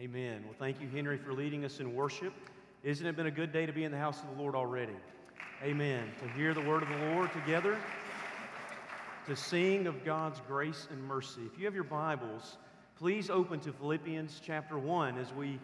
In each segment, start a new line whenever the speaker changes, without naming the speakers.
Amen. Well, thank you, Henry, for leading us in worship. Isn't it been a good day to be in the house of the Lord already? Amen. To hear the word of the Lord together, to sing of God's grace and mercy. If you have your Bibles, please open to Philippians chapter 1 as we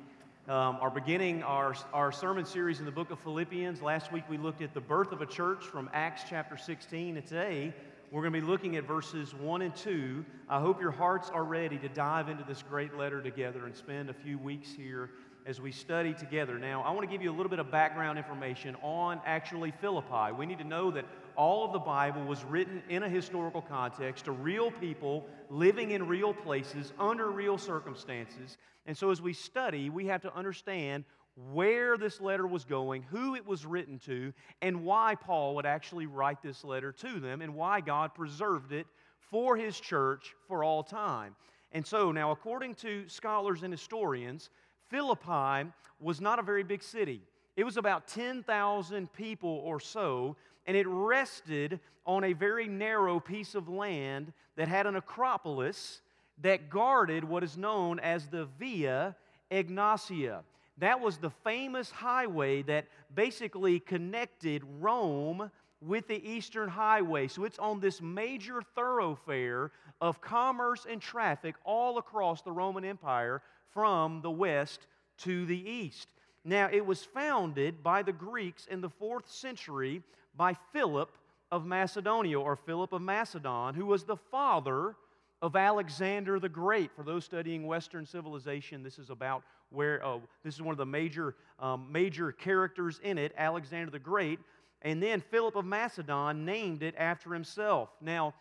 um, are beginning our, our sermon series in the book of Philippians. Last week we looked at the birth of a church from Acts chapter 16, and today we're going to be looking at verses 1 and 2. I hope your hearts are ready to dive into this great letter together and spend a few weeks here as we study together. Now, I want to give you a little bit of background information on actually Philippi. We need to know that all of the Bible was written in a historical context to real people living in real places under real circumstances. And so, as we study, we have to understand where this letter was going, who it was written to, and why Paul would actually write this letter to them, and why God preserved it for his church for all time. And so, now, according to scholars and historians, Philippi was not a very big city. It was about 10,000 people or so, and it rested on a very narrow piece of land that had an acropolis that guarded what is known as the Via Egnatia. That was the famous highway that basically connected Rome with the Eastern Highway. So it's on this major thoroughfare of commerce and traffic all across the Roman Empire from the west to the east. Now, it was founded by the Greeks in the fourth century by Philip of Macedonia, or Philip of Macedon, who was the father of Alexander the Great. For those studying Western civilization, this is about where uh, this is one of the major, um, major characters in it, Alexander the Great. And then Philip of Macedon named it after himself. Now,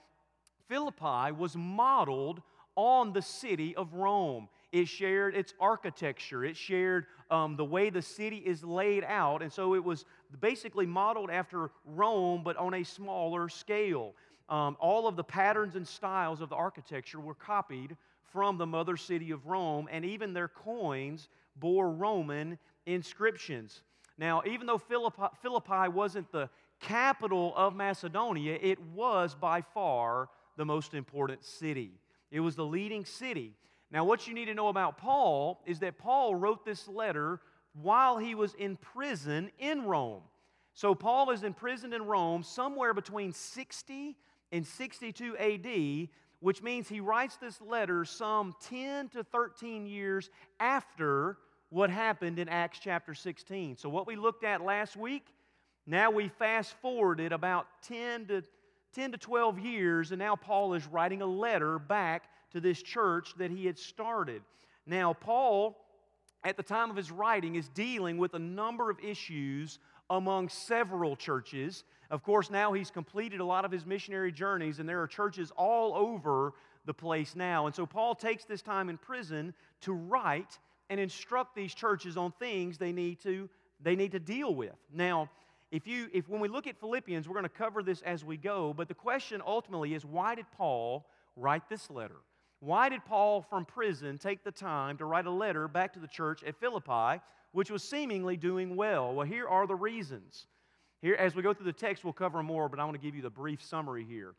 Philippi was modeled on the city of Rome. It shared its architecture, it shared um, the way the city is laid out. And so it was basically modeled after Rome, but on a smaller scale. Um, all of the patterns and styles of the architecture were copied from the mother city of Rome, and even their coins bore Roman inscriptions. Now, even though Philippi, Philippi wasn't the capital of Macedonia, it was by far the most important city. It was the leading city. Now, what you need to know about Paul is that Paul wrote this letter while he was in prison in Rome. So, Paul is imprisoned in Rome somewhere between 60 and 62 AD, which means he writes this letter some 10 to 13 years after what happened in Acts chapter 16. So, what we looked at last week, now we fast forwarded about 10 to 10 to 12 years, and now Paul is writing a letter back to this church that he had started. Now, Paul, at the time of his writing, is dealing with a number of issues among several churches. Of course, now he's completed a lot of his missionary journeys, and there are churches all over the place now. And so Paul takes this time in prison to write and instruct these churches on things they need to, they need to deal with. Now, if you if when we look at Philippians, we're going to cover this as we go, but the question ultimately is why did Paul write this letter? Why did Paul from prison take the time to write a letter back to the church at Philippi, which was seemingly doing well? Well, here are the reasons. Here, as we go through the text, we'll cover more, but I want to give you the brief summary here.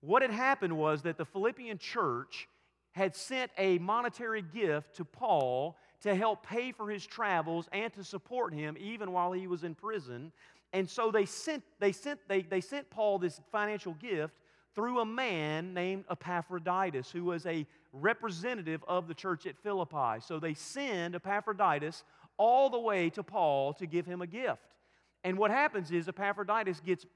What had happened was that the Philippian church had sent a monetary gift to Paul to help pay for his travels and to support him even while he was in prison. And so they sent, they sent, they, they sent Paul this financial gift through a man named Epaphroditus, who was a representative of the church at Philippi. So they send Epaphroditus all the way to Paul to give him a gift. And what happens is Epaphroditus gets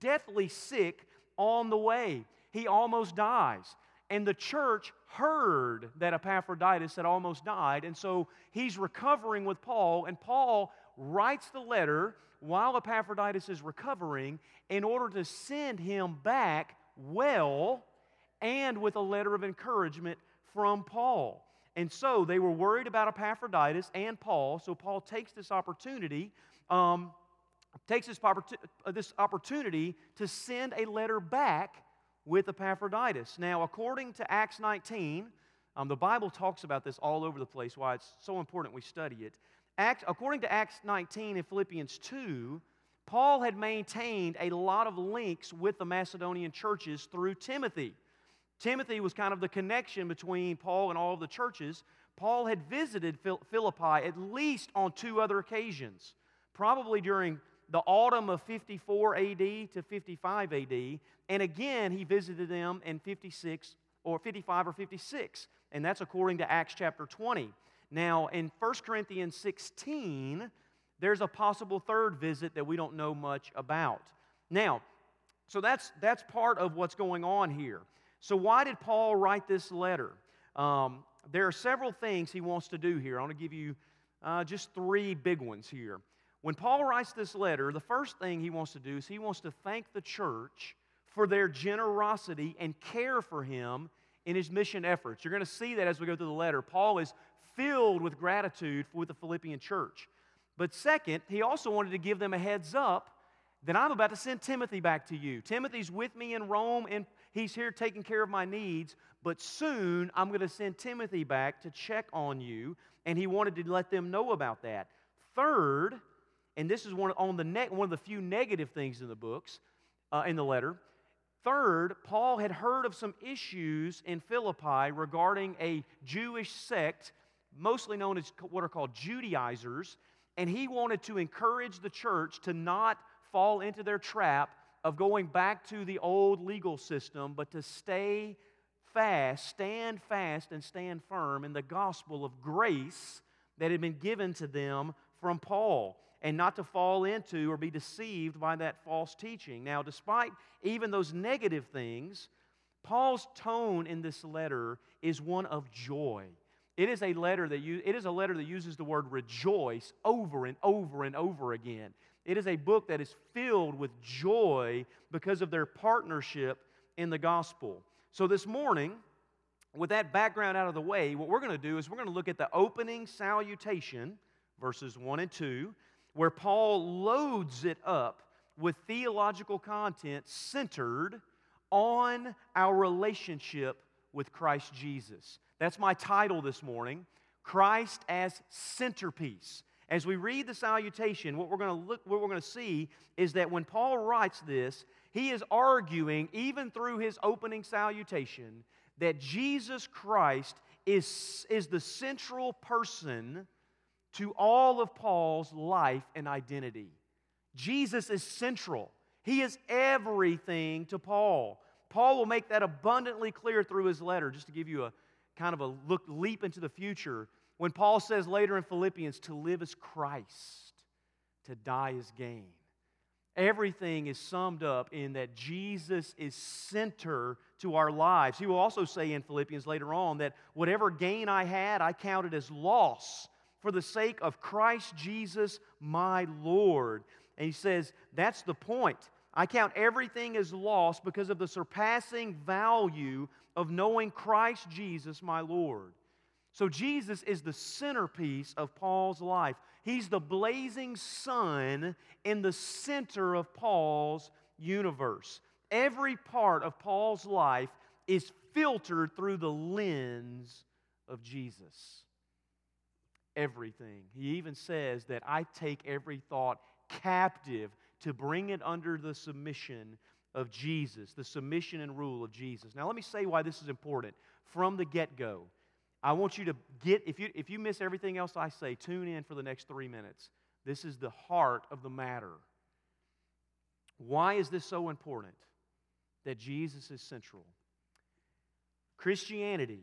deathly sick on the way. He almost dies. And the church heard that Epaphroditus had almost died. And so he's recovering with Paul. And Paul writes the letter while Epaphroditus is recovering in order to send him back well and with a letter of encouragement from Paul. And so they were worried about Epaphroditus and Paul. So Paul takes this opportunity um, takes this, uh, this opportunity to send a letter back with Epaphroditus. Now, according to Acts 19, um, the Bible talks about this all over the place, why it's so important we study it. Acts, according to Acts 19 and Philippians 2, Paul had maintained a lot of links with the Macedonian churches through Timothy. Timothy was kind of the connection between Paul and all of the churches. Paul had visited Philippi at least on two other occasions, probably during the autumn of 54 AD to 55 AD, and again he visited them in 56 or 55 or 56, and that's according to Acts chapter 20. Now, in 1 Corinthians 16, there's a possible third visit that we don't know much about. Now, so that's, that's part of what's going on here. So, why did Paul write this letter? Um, there are several things he wants to do here. I want to give you uh, just three big ones here. When Paul writes this letter, the first thing he wants to do is he wants to thank the church for their generosity and care for him in his mission efforts. You're going to see that as we go through the letter. Paul is filled with gratitude with the Philippian church. But second, he also wanted to give them a heads up that I'm about to send Timothy back to you. Timothy's with me in Rome and he's here taking care of my needs, but soon I'm going to send Timothy back to check on you, and he wanted to let them know about that. Third, and this is one, on the ne- one of the few negative things in the books, uh, in the letter. Third, Paul had heard of some issues in Philippi regarding a Jewish sect, mostly known as what are called Judaizers, and he wanted to encourage the church to not fall into their trap of going back to the old legal system, but to stay fast, stand fast, and stand firm in the gospel of grace that had been given to them from Paul, and not to fall into or be deceived by that false teaching. Now, despite even those negative things, Paul's tone in this letter is one of joy. It is a letter that you, it is a letter that uses the word rejoice over and over and over again. It is a book that is filled with joy because of their partnership in the gospel. So this morning, with that background out of the way, what we're going to do is we're going to look at the opening salutation, verses 1 and 2, where Paul loads it up with theological content centered on our relationship with Christ Jesus. That's my title this morning Christ as centerpiece. As we read the salutation, what we're going to look what we're going to see is that when Paul writes this, he is arguing even through his opening salutation that Jesus Christ is, is the central person to all of Paul's life and identity. Jesus is central. He is everything to Paul. Paul will make that abundantly clear through his letter, just to give you a kind of a look leap into the future. When Paul says later in Philippians, to live is Christ, to die is gain. Everything is summed up in that Jesus is center to our lives. He will also say in Philippians later on that whatever gain I had, I counted as loss for the sake of Christ Jesus, my Lord. And he says, that's the point. I count everything as loss because of the surpassing value of knowing Christ Jesus, my Lord. So, Jesus is the centerpiece of Paul's life. He's the blazing sun in the center of Paul's universe. Every part of Paul's life is filtered through the lens of Jesus. Everything. He even says that I take every thought captive to bring it under the submission of Jesus, the submission and rule of Jesus. Now, let me say why this is important from the get go. I want you to get, if you, if you miss everything else I say, tune in for the next three minutes. This is the heart of the matter. Why is this so important? That Jesus is central. Christianity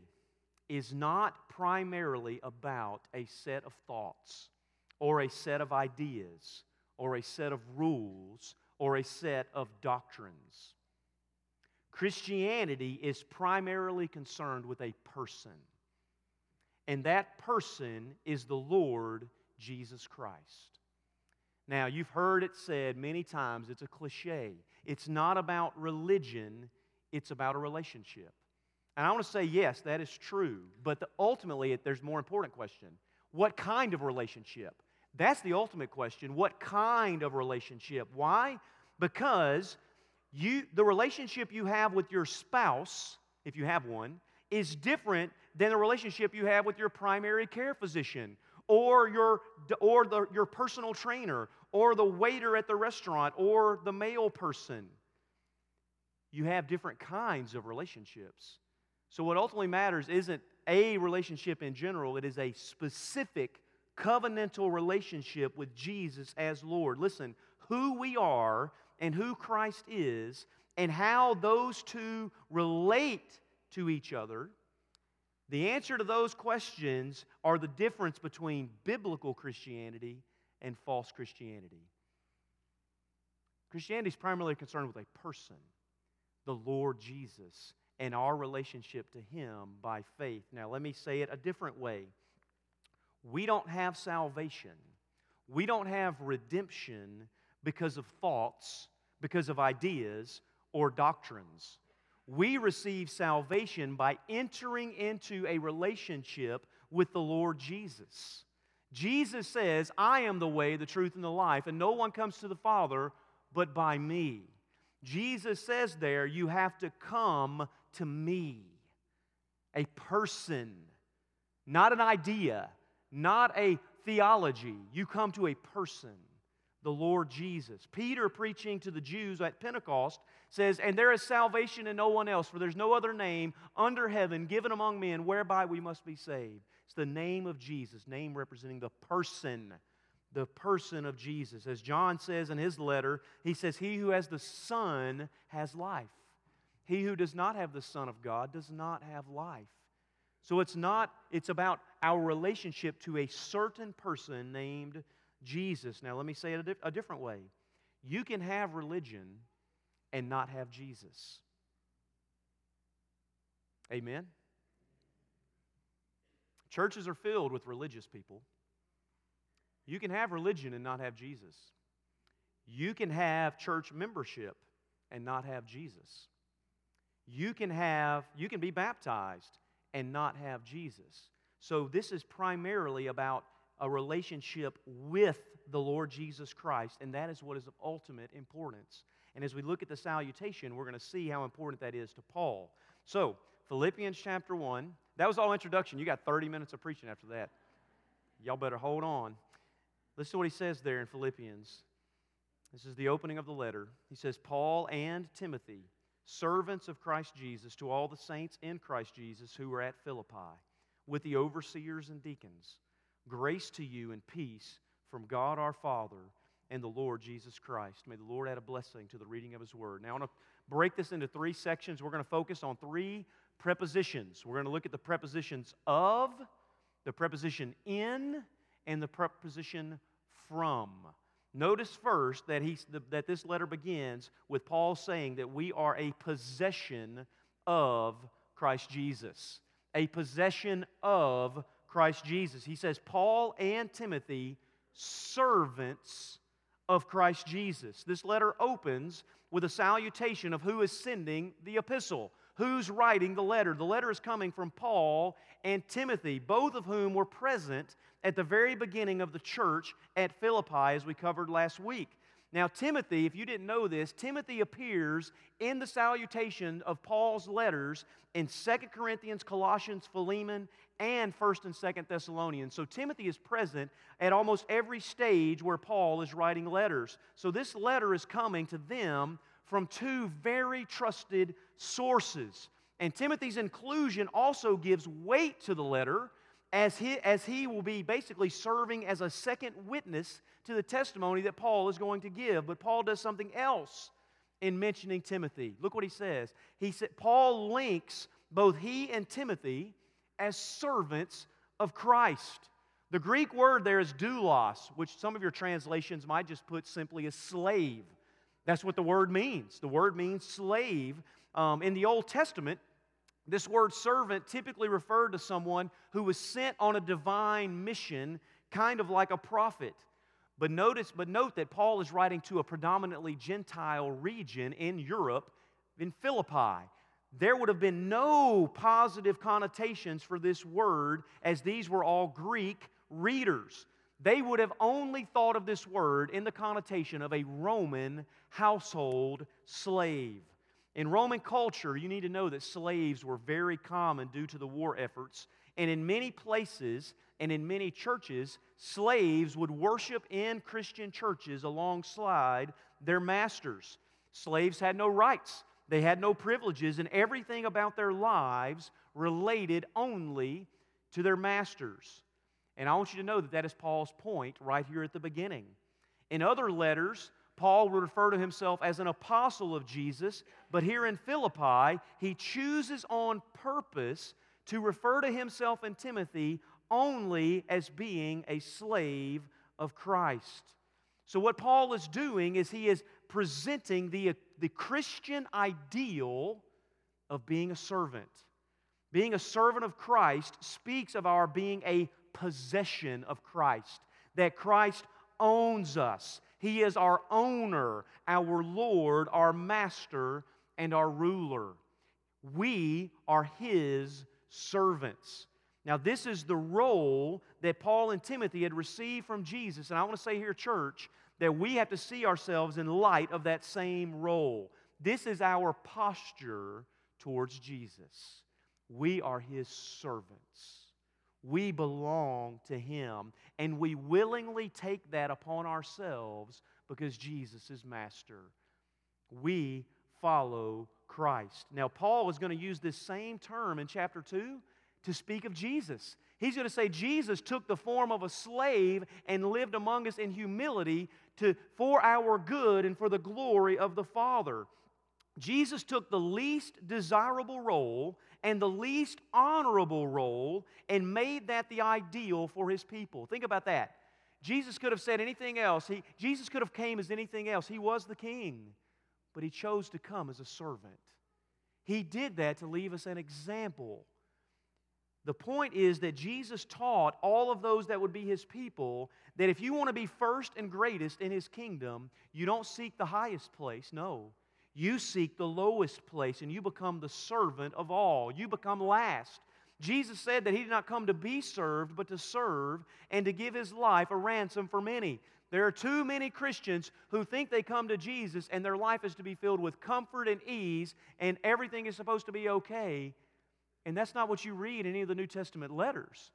is not primarily about a set of thoughts or a set of ideas or a set of rules or a set of doctrines. Christianity is primarily concerned with a person and that person is the Lord Jesus Christ. Now, you've heard it said many times, it's a cliche. It's not about religion, it's about a relationship. And I want to say, yes, that is true, but the, ultimately, there's a more important question. What kind of relationship? That's the ultimate question. What kind of relationship? Why? Because you, the relationship you have with your spouse, if you have one, is different than the relationship you have with your primary care physician or your, or the, your personal trainer or the waiter at the restaurant or the mail person. You have different kinds of relationships. So, what ultimately matters isn't a relationship in general, it is a specific covenantal relationship with Jesus as Lord. Listen, who we are and who Christ is, and how those two relate to each other, the answer to those questions are the difference between biblical Christianity and false Christianity. Christianity is primarily concerned with a person, the Lord Jesus, and our relationship to Him by faith. Now, let me say it a different way. We don't have salvation, we don't have redemption because of thoughts, because of ideas, or doctrines. We receive salvation by entering into a relationship with the Lord Jesus. Jesus says, I am the way, the truth, and the life, and no one comes to the Father but by me. Jesus says there, you have to come to me, a person, not an idea, not a theology. You come to a person, the Lord Jesus. Peter, preaching to the Jews at Pentecost, says, And there is salvation in no one else, for there's no other name under heaven given among men whereby we must be saved. It's the name of Jesus, name representing the person the person of Jesus. As John says in his letter, he says, He who has the Son has life. He who does not have the Son of God does not have life. So it's not, it's about our relationship to a certain person named Jesus. Now, let me say it a, a different way. You can have religion and not have Jesus. Amen? Churches are filled with religious people you can have religion and not have Jesus. You can have church membership and not have Jesus. You can have you can be baptized and not have Jesus. So this is primarily about a relationship with the Lord Jesus Christ, and that is what is of ultimate importance. And as we look at the salutation, we're going to see how important that is to Paul. So, Philippians chapter 1, that was all introduction. You got 30 minutes of preaching after that. Y'all better hold on. Listen to what he says there in Philippians. This is the opening of the letter. He says, Paul and Timothy, servants of Christ Jesus, to all the saints in Christ Jesus who are at Philippi, with the overseers and deacons, grace to you and peace from God our Father and the Lord Jesus Christ. May the Lord add a blessing to the reading of his word. Now, I want to break this into three sections. We're going to focus on three prepositions. We're going to look at the prepositions of, the preposition in, and the preposition from. Notice first that, he, that this letter begins with Paul saying that we are a possession of Christ Jesus. A possession of Christ Jesus. He says, Paul and Timothy, servants of Christ Jesus. This letter opens with a salutation of who is sending the epistle, who's writing the letter. The letter is coming from Paul and Timothy, both of whom were present at the very beginning of the church at Philippi, as we covered last week. Now, Timothy, if you didn't know this, Timothy appears in the salutation of Paul's letters in 2 Corinthians, Colossians, Philemon, and 1st and 2nd Thessalonians. So Timothy is present at almost every stage where Paul is writing letters. So this letter is coming to them from two very trusted sources. And Timothy's inclusion also gives weight to the letter as he, as he will be basically serving as a second witness to the testimony that Paul is going to give. But Paul does something else in mentioning Timothy. Look what he says. He said Paul links both he and Timothy as servants of Christ. The Greek word there is doulos, which some of your translations might just put simply as slave. That's what the word means. The word means slave. Um, in the Old Testament, this word servant typically referred to someone who was sent on a divine mission, kind of like a prophet. But notice, but note that Paul is writing to a predominantly Gentile region in Europe, in Philippi. There would have been no positive connotations for this word, as these were all Greek readers. They would have only thought of this word in the connotation of a Roman household slave. In Roman culture, you need to know that slaves were very common due to the war efforts. And in many places and in many churches, slaves would worship in Christian churches alongside their masters. Slaves had no rights. They had no privileges, and everything about their lives related only to their masters. And I want you to know that that is Paul's point right here at the beginning. In other letters, Paul would refer to himself as an apostle of Jesus, but here in Philippi, he chooses on purpose to refer to himself and Timothy only as being a slave of Christ. So, what Paul is doing is he is presenting the, the Christian ideal of being a servant. Being a servant of Christ speaks of our being a possession of Christ, that Christ owns us. He is our owner, our Lord, our master, and our ruler. We are His servants. Now, this is the role that Paul and Timothy had received from Jesus. And I want to say here, church, that we have to see ourselves in light of that same role. This is our posture towards Jesus. We are his servants. We belong to him, and we willingly take that upon ourselves because Jesus is master. We follow Christ. Now, Paul is going to use this same term in chapter 2 to speak of Jesus. He's going to say Jesus took the form of a slave and lived among us in humility to, for our good and for the glory of the Father. Jesus took the least desirable role and the least honorable role and made that the ideal for his people. Think about that. Jesus could have said anything else. He, Jesus could have came as anything else. He was the king, but he chose to come as a servant. He did that to leave us an example. The point is that Jesus taught all of those that would be his people that if you want to be first and greatest in his kingdom, you don't seek the highest place. No. You seek the lowest place and you become the servant of all. You become last. Jesus said that he did not come to be served, but to serve and to give his life a ransom for many. There are too many Christians who think they come to Jesus and their life is to be filled with comfort and ease and everything is supposed to be okay. And that's not what you read in any of the New Testament letters.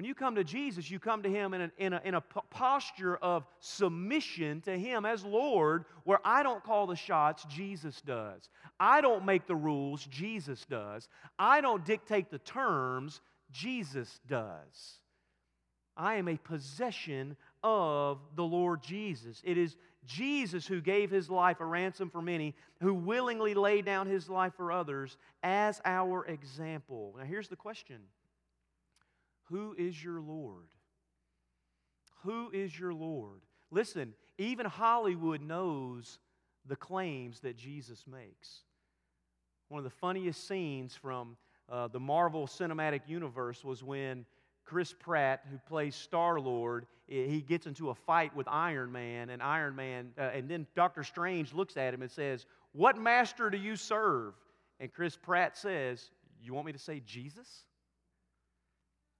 When you come to Jesus, you come to Him in a, in, a, in a posture of submission to Him as Lord, where I don't call the shots, Jesus does. I don't make the rules, Jesus does. I don't dictate the terms, Jesus does. I am a possession of the Lord Jesus. It is Jesus who gave his life a ransom for many, who willingly laid down his life for others as our example. Now, here's the question Who is your Lord? Who is your Lord? Listen, even Hollywood knows the claims that Jesus makes. One of the funniest scenes from uh, the Marvel Cinematic Universe was when Chris Pratt, who plays Star Lord, he gets into a fight with Iron Man, and Iron Man, uh, and then Doctor Strange looks at him and says, What master do you serve? And Chris Pratt says, You want me to say Jesus?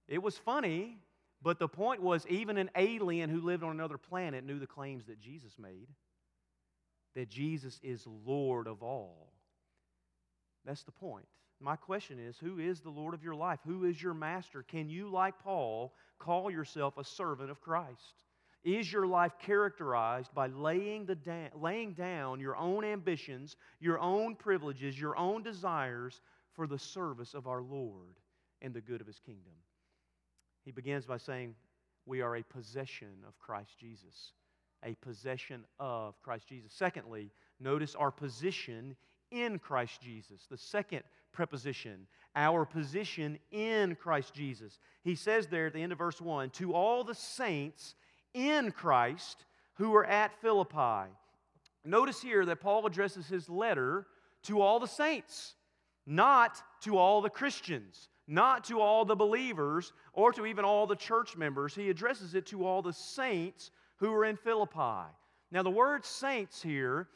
It was funny, but the point was even an alien who lived on another planet knew the claims that Jesus made that Jesus is Lord of all. That's the point. My question is who is the Lord of your life? Who is your master? Can you, like Paul, call yourself a servant of Christ? Is your life characterized by laying, the da- laying down your own ambitions, your own privileges, your own desires for the service of our Lord and the good of his kingdom? He begins by saying, We are a possession of Christ Jesus. A possession of Christ Jesus. Secondly, notice our position in Christ Jesus. The second preposition, our position in Christ Jesus. He says there at the end of verse 1 to all the saints in Christ who are at Philippi. Notice here that Paul addresses his letter to all the saints, not to all the Christians, not to all the believers, or to even all the church members. He addresses it to all the saints who are in Philippi. Now, the word saints here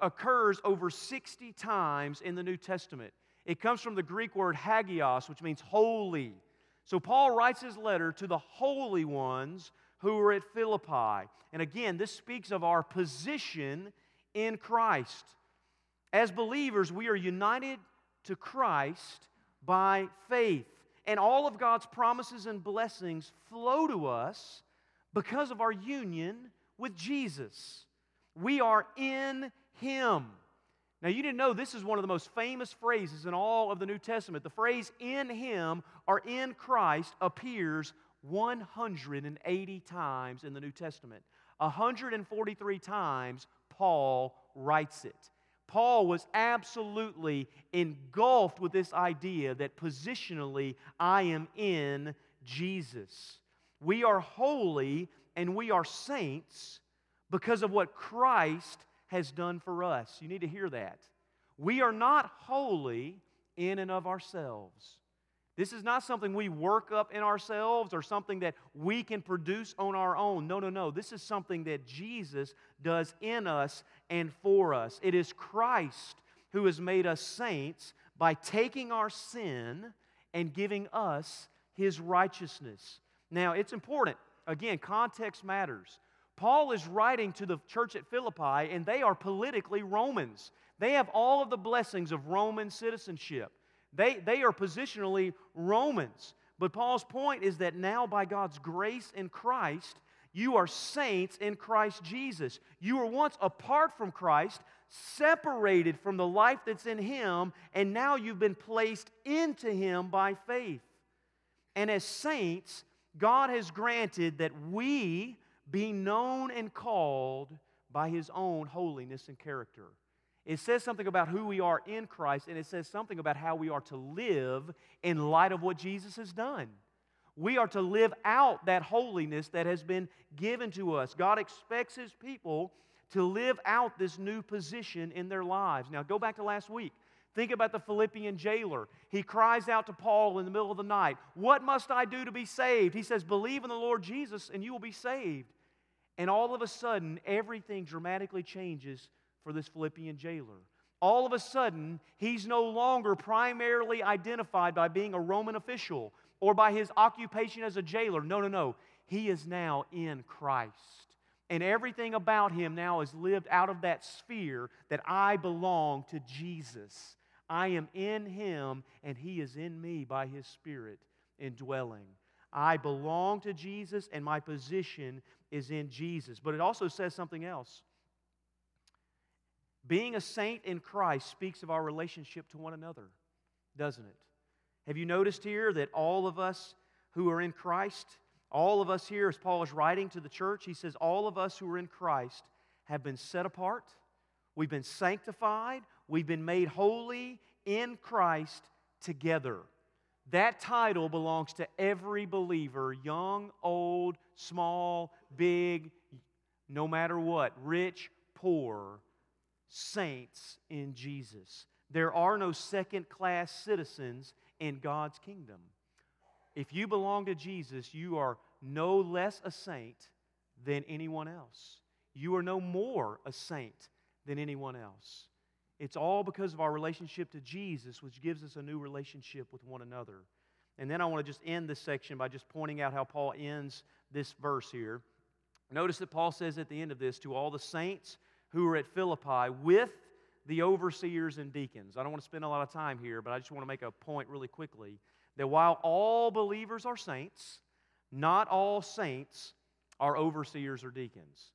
occurs over 60 times in the New Testament. It comes from the Greek word hagios, which means holy. So Paul writes his letter to the holy ones who are at Philippi. And again, this speaks of our position in Christ. As believers, we are united to Christ by faith. And all of God's promises and blessings flow to us because of our union with Jesus. We are in Him. Now, you didn't know this is one of the most famous phrases in all of the New Testament. The phrase in him or in Christ appears 180 times in the New Testament. 143 times Paul writes it. Paul was absolutely engulfed with this idea that positionally I am in Jesus. We are holy and we are saints because of what Christ has done for us. You need to hear that. We are not holy in and of ourselves. This is not something we work up in ourselves or something that we can produce on our own. No, no, no. This is something that Jesus does in us and for us. It is Christ who has made us saints by taking our sin and giving us his righteousness. Now, it's important. Again, context matters. Paul is writing to the church at Philippi, and they are politically Romans. They have all of the blessings of Roman citizenship. They, they are positionally Romans. But Paul's point is that now, by God's grace in Christ, you are saints in Christ Jesus. You were once apart from Christ, separated from the life that's in Him, and now you've been placed into Him by faith. And as saints, God has granted that we be known and called by his own holiness and character. It says something about who we are in Christ, and it says something about how we are to live in light of what Jesus has done. We are to live out that holiness that has been given to us. God expects his people to live out this new position in their lives. Now, go back to last week. Think about the Philippian jailer. He cries out to Paul in the middle of the night, What must I do to be saved? He says, Believe in the Lord Jesus and you will be saved. And all of a sudden, everything dramatically changes for this Philippian jailer. All of a sudden, he's no longer primarily identified by being a Roman official or by his occupation as a jailer. No, no, no. He is now in Christ. And everything about him now is lived out of that sphere that I belong to Jesus. I am in him, and he is in me by his Spirit indwelling. I belong to Jesus, and my position is in Jesus. But it also says something else. Being a saint in Christ speaks of our relationship to one another, doesn't it? Have you noticed here that all of us who are in Christ, all of us here, as Paul is writing to the church, he says, all of us who are in Christ have been set apart, we've been sanctified, we've been made holy in Christ together. That title belongs to every believer, young, old, small, big, no matter what, rich, poor, saints in Jesus. There are no second class citizens in God's kingdom. If you belong to Jesus, you are no less a saint than anyone else. You are no more a saint than anyone else. It's all because of our relationship to Jesus, which gives us a new relationship with one another. And then I want to just end this section by just pointing out how Paul ends this verse here. Notice that Paul says at the end of this, to all the saints who are at Philippi with the overseers and deacons. I don't want to spend a lot of time here, but I just want to make a point really quickly that while all believers are saints, not all saints are overseers or deacons.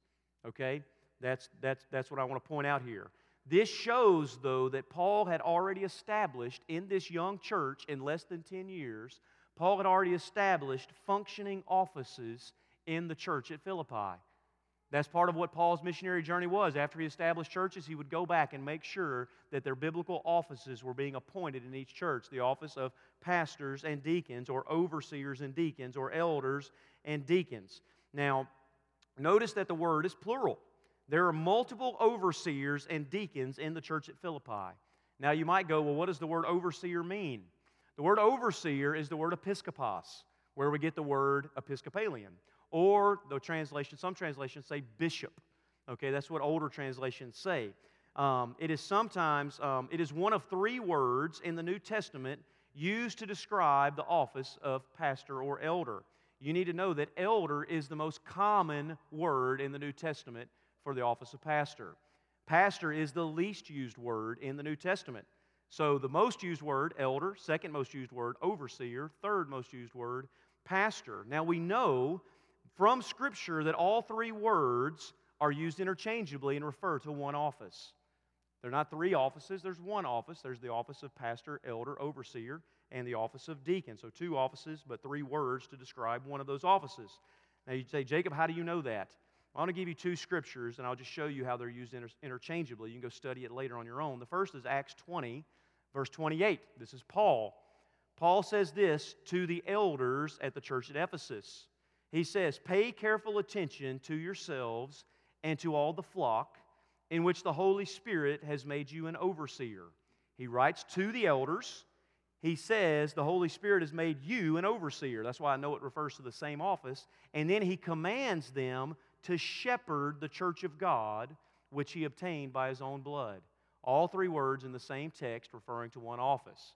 Okay? That's, that's, that's what I want to point out here. This shows, though, that Paul had already established in this young church in less than 10 years, Paul had already established functioning offices in the church at Philippi. That's part of what Paul's missionary journey was. After he established churches, he would go back and make sure that their biblical offices were being appointed in each church the office of pastors and deacons, or overseers and deacons, or elders and deacons. Now, notice that the word is plural. There are multiple overseers and deacons in the church at Philippi. Now, you might go, well, what does the word overseer mean? The word overseer is the word episkopos, where we get the word Episcopalian. Or the translation, some translations say bishop. Okay, that's what older translations say. Um, it is sometimes, um, it is one of three words in the New Testament used to describe the office of pastor or elder. You need to know that elder is the most common word in the New Testament for the office of pastor. Pastor is the least used word in the New Testament. So the most used word, elder, second most used word, overseer, third most used word, pastor. Now we know from Scripture that all three words are used interchangeably and refer to one office. They're not three offices, there's one office. There's the office of pastor, elder, overseer, and the office of deacon. So two offices, but three words to describe one of those offices. Now you'd say, Jacob, how do you know that? I want to give you two scriptures, and I'll just show you how they're used inter- interchangeably. You can go study it later on your own. The first is Acts 20, verse 28. This is Paul. Paul says this to the elders at the church at Ephesus. He says, Pay careful attention to yourselves and to all the flock in which the Holy Spirit has made you an overseer. He writes to the elders. He says the Holy Spirit has made you an overseer. That's why I know it refers to the same office. And then he commands them to shepherd the church of God, which he obtained by his own blood. All three words in the same text referring to one office.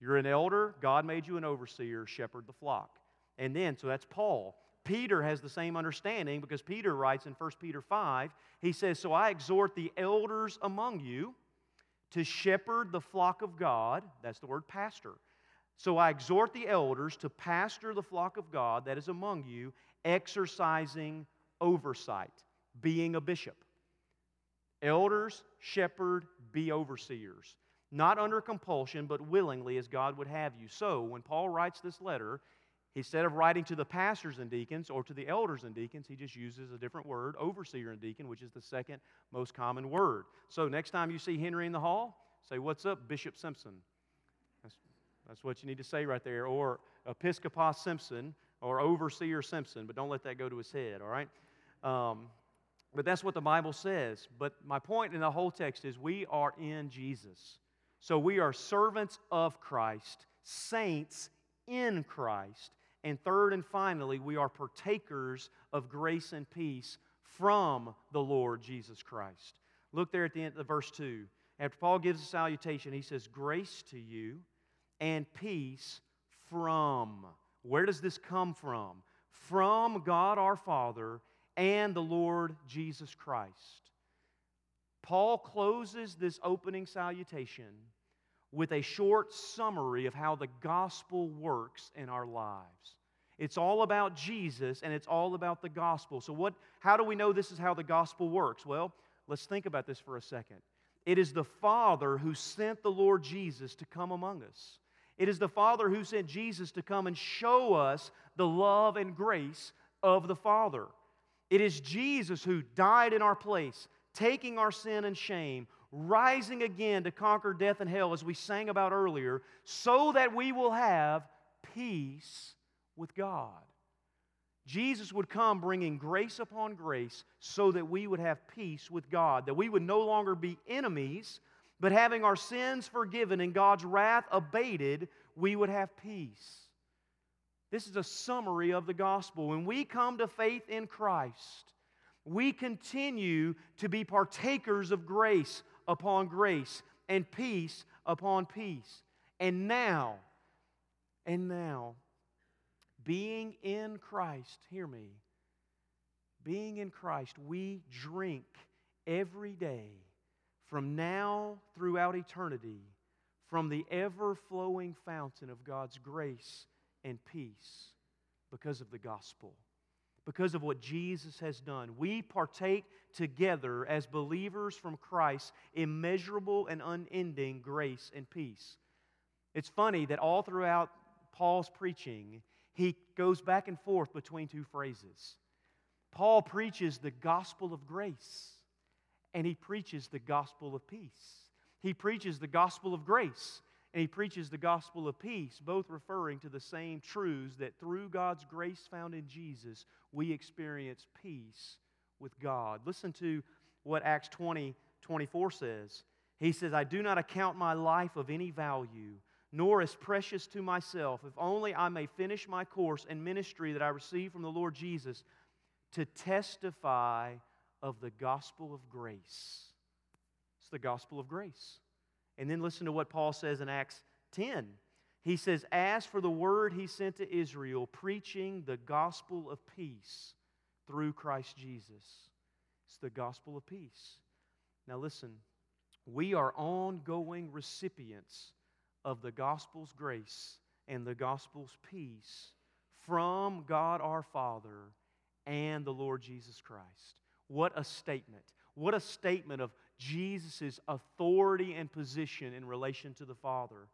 You're an elder, God made you an overseer, shepherd the flock. And then, so that's Paul. Peter has the same understanding because Peter writes in 1 Peter 5, he says, So I exhort the elders among you to shepherd the flock of God. That's the word pastor. So I exhort the elders to pastor the flock of God that is among you exercising oversight, being a bishop. Elders, shepherd, be overseers. Not under compulsion, but willingly as God would have you. So, when Paul writes this letter, instead of writing to the pastors and deacons or to the elders and deacons, he just uses a different word, overseer and deacon, which is the second most common word. So, next time you see Henry in the hall, say, What's up, Bishop Simpson? That's, that's what you need to say right there. Or Episcopos Simpson, or overseer Simpson, but don't let that go to his head, all right? Um, but that's what the Bible says. But my point in the whole text is we are in Jesus. So we are servants of Christ, saints in Christ. And third and finally, we are partakers of grace and peace from the Lord Jesus Christ. Look there at the end of verse 2. After Paul gives a salutation, he says, Grace to you and peace from where does this come from? From God our Father and the Lord Jesus Christ. Paul closes this opening salutation with a short summary of how the gospel works in our lives. It's all about Jesus and it's all about the gospel. So what how do we know this is how the gospel works? Well, let's think about this for a second. It is the Father who sent the Lord Jesus to come among us. It is the Father who sent Jesus to come and show us the love and grace of the Father. It is Jesus who died in our place, taking our sin and shame, rising again to conquer death and hell, as we sang about earlier, so that we will have peace with God. Jesus would come bringing grace upon grace so that we would have peace with God, that we would no longer be enemies but having our sins forgiven and God's wrath abated, we would have peace. This is a summary of the gospel. When we come to faith in Christ, we continue to be partakers of grace upon grace and peace upon peace. And now, and now, being in Christ, hear me, being in Christ, we drink every day from now throughout eternity from the ever flowing fountain of God's grace and peace because of the gospel, because of what Jesus has done. We partake together as believers from Christ immeasurable and unending grace and peace. It's funny that all throughout Paul's preaching, he goes back and forth between two phrases. Paul preaches the gospel of grace and he preaches the gospel of peace. He preaches the gospel of grace and he preaches the gospel of peace, both referring to the same truths that through God's grace found in Jesus, we experience peace with God. Listen to what Acts 20 24 says. He says, I do not account my life of any value, nor as precious to myself, if only I may finish my course and ministry that I received from the Lord Jesus to testify of the gospel of grace. It's the gospel of grace. And then listen to what Paul says in Acts 10. He says, As for the word he sent to Israel, preaching the gospel of peace through Christ Jesus. It's the gospel of peace. Now listen, we are ongoing recipients of the gospel's grace and the gospel's peace from God our Father and the Lord Jesus Christ. What a statement. What a statement of Jesus' authority and position in relation to the Father.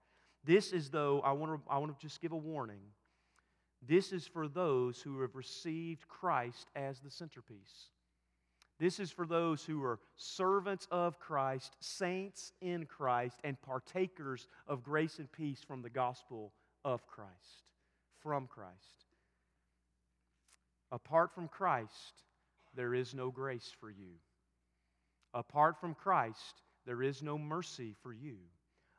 This is, though, I want to, I want to just give a warning. This is for those who have received Christ as the centerpiece. This is for those who are servants of Christ, saints in Christ, and partakers of grace and peace from the gospel of Christ, from Christ. Apart from Christ, there is no grace for you. Apart from Christ, there is no mercy for you.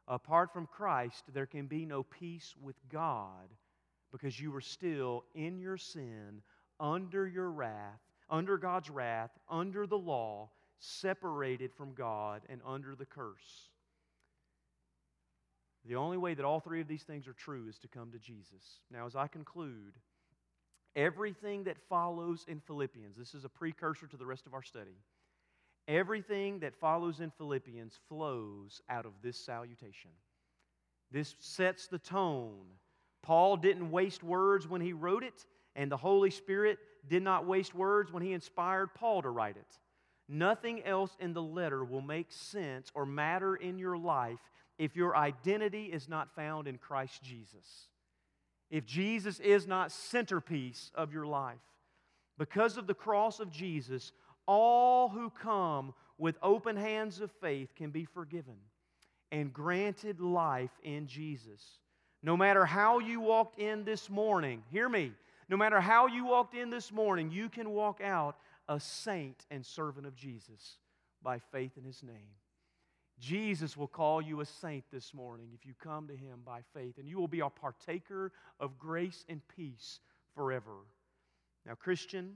Apart from Christ, there can be no peace with God because you are still in your sin, under your wrath, under God's wrath, under the law, separated from God, and under the curse. The only way that all three of these things are true is to come to Jesus. Now, as I conclude, everything that follows in Philippians, this is a precursor to the rest of our study. Everything that follows in Philippians flows out of this salutation. This sets the tone. Paul didn't waste words when he wrote it, and the Holy Spirit did not waste words when he inspired Paul to write it. Nothing else in the letter will make sense or matter in your life if your identity is not found in Christ Jesus. If Jesus is not centerpiece of your life. Because of the cross of Jesus, all who come with open hands of faith can be forgiven and granted life in Jesus. No matter how you walked in this morning, hear me, no matter how you walked in this morning, you can walk out a saint and servant of Jesus by faith in his name. Jesus will call you a saint this morning if you come to him by faith, and you will be a partaker of grace and peace forever. Now, Christian,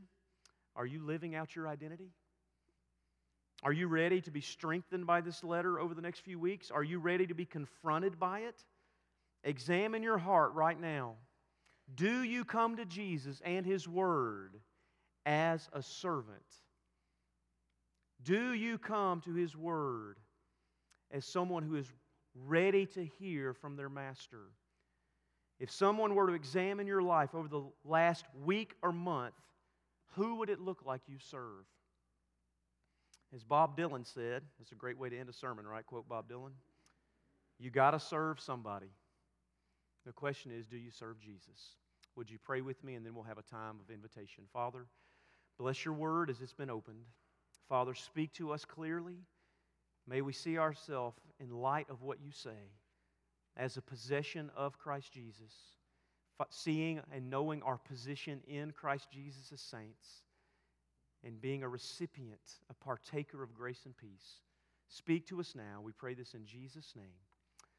are you living out your identity? Are you ready to be strengthened by this letter over the next few weeks? Are you ready to be confronted by it? Examine your heart right now. Do you come to Jesus and His Word as a servant? Do you come to His Word as someone who is ready to hear from their Master? If someone were to examine your life over the last week or month, who would it look like you serve? As Bob Dylan said, it's a great way to end a sermon, right? Quote Bob Dylan. You got to serve somebody. The question is, do you serve Jesus? Would you pray with me and then we'll have a time of invitation? Father, bless your word as it's been opened. Father, speak to us clearly. May we see ourselves in light of what you say as a possession of Christ Jesus, seeing and knowing our position in Christ Jesus as saints, and being a recipient, a partaker of grace and peace. Speak to us now. We pray this in Jesus' name.